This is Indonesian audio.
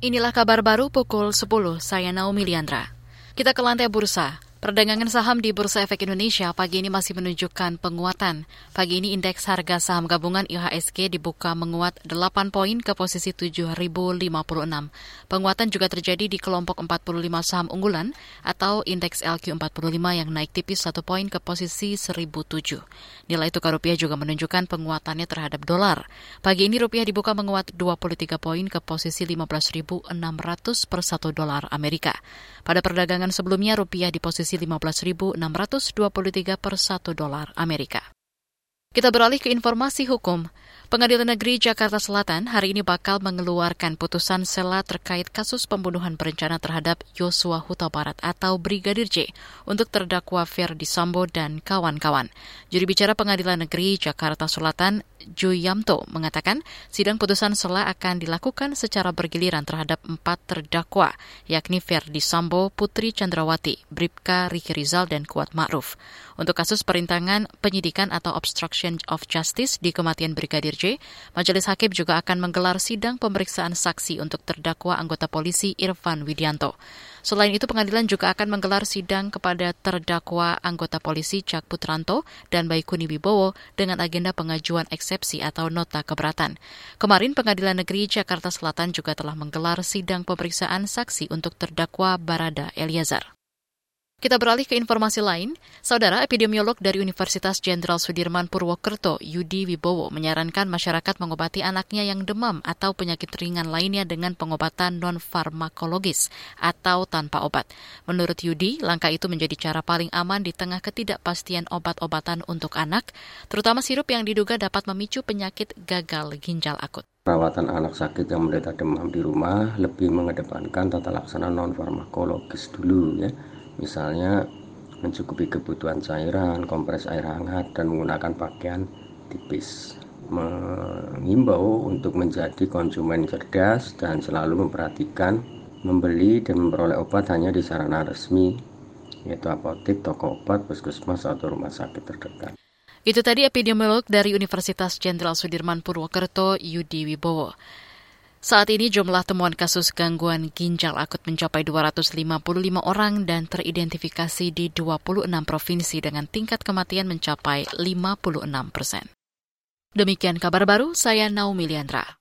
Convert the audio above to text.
Inilah kabar baru pukul 10, saya Naomi Liandra. Kita ke lantai bursa. Perdagangan saham di Bursa Efek Indonesia pagi ini masih menunjukkan penguatan. Pagi ini indeks harga saham gabungan IHSG dibuka menguat 8 poin ke posisi 7.056. Penguatan juga terjadi di kelompok 45 saham unggulan atau indeks LQ45 yang naik tipis 1 poin ke posisi 1.007. Nilai tukar rupiah juga menunjukkan penguatannya terhadap dolar. Pagi ini rupiah dibuka menguat 23 poin ke posisi 15.600 per 1 dolar Amerika. Pada perdagangan sebelumnya rupiah di posisi posisi 15.623 per 1 dolar Amerika. Kita beralih ke informasi hukum. Pengadilan Negeri Jakarta Selatan hari ini bakal mengeluarkan putusan sela terkait kasus pembunuhan berencana terhadap Yosua Huta Barat atau Brigadir J untuk terdakwa Ferdi Sambo dan kawan-kawan. Juri bicara Pengadilan Negeri Jakarta Selatan, Yamto, mengatakan sidang putusan sela akan dilakukan secara bergiliran terhadap empat terdakwa, yakni Ferdi Sambo, Putri Chandrawati, Bribka Riki Rizal, dan Kuat Ma'ruf. Untuk kasus perintangan penyidikan atau obstruction of justice di kematian Brigadir Majelis Hakim juga akan menggelar sidang pemeriksaan saksi untuk terdakwa anggota polisi Irfan Widianto. Selain itu, pengadilan juga akan menggelar sidang kepada terdakwa anggota polisi Cak Putranto dan Baikuni Wibowo dengan agenda pengajuan eksepsi atau nota keberatan. Kemarin, Pengadilan Negeri Jakarta Selatan juga telah menggelar sidang pemeriksaan saksi untuk terdakwa Barada Eliazar. Kita beralih ke informasi lain. Saudara epidemiolog dari Universitas Jenderal Sudirman Purwokerto, Yudi Wibowo, menyarankan masyarakat mengobati anaknya yang demam atau penyakit ringan lainnya dengan pengobatan non-farmakologis atau tanpa obat. Menurut Yudi, langkah itu menjadi cara paling aman di tengah ketidakpastian obat-obatan untuk anak, terutama sirup yang diduga dapat memicu penyakit gagal ginjal akut. Perawatan anak sakit yang menderita demam di rumah lebih mengedepankan tata laksana non-farmakologis dulu ya misalnya mencukupi kebutuhan cairan, kompres air hangat, dan menggunakan pakaian tipis. Mengimbau untuk menjadi konsumen cerdas dan selalu memperhatikan membeli dan memperoleh obat hanya di sarana resmi, yaitu apotek, toko obat, puskesmas, atau rumah sakit terdekat. Itu tadi epidemiolog dari Universitas Jenderal Sudirman Purwokerto, Yudi Wibowo. Saat ini jumlah temuan kasus gangguan ginjal akut mencapai 255 orang dan teridentifikasi di 26 provinsi dengan tingkat kematian mencapai 56 persen. Demikian kabar baru, saya Naomi Liandra.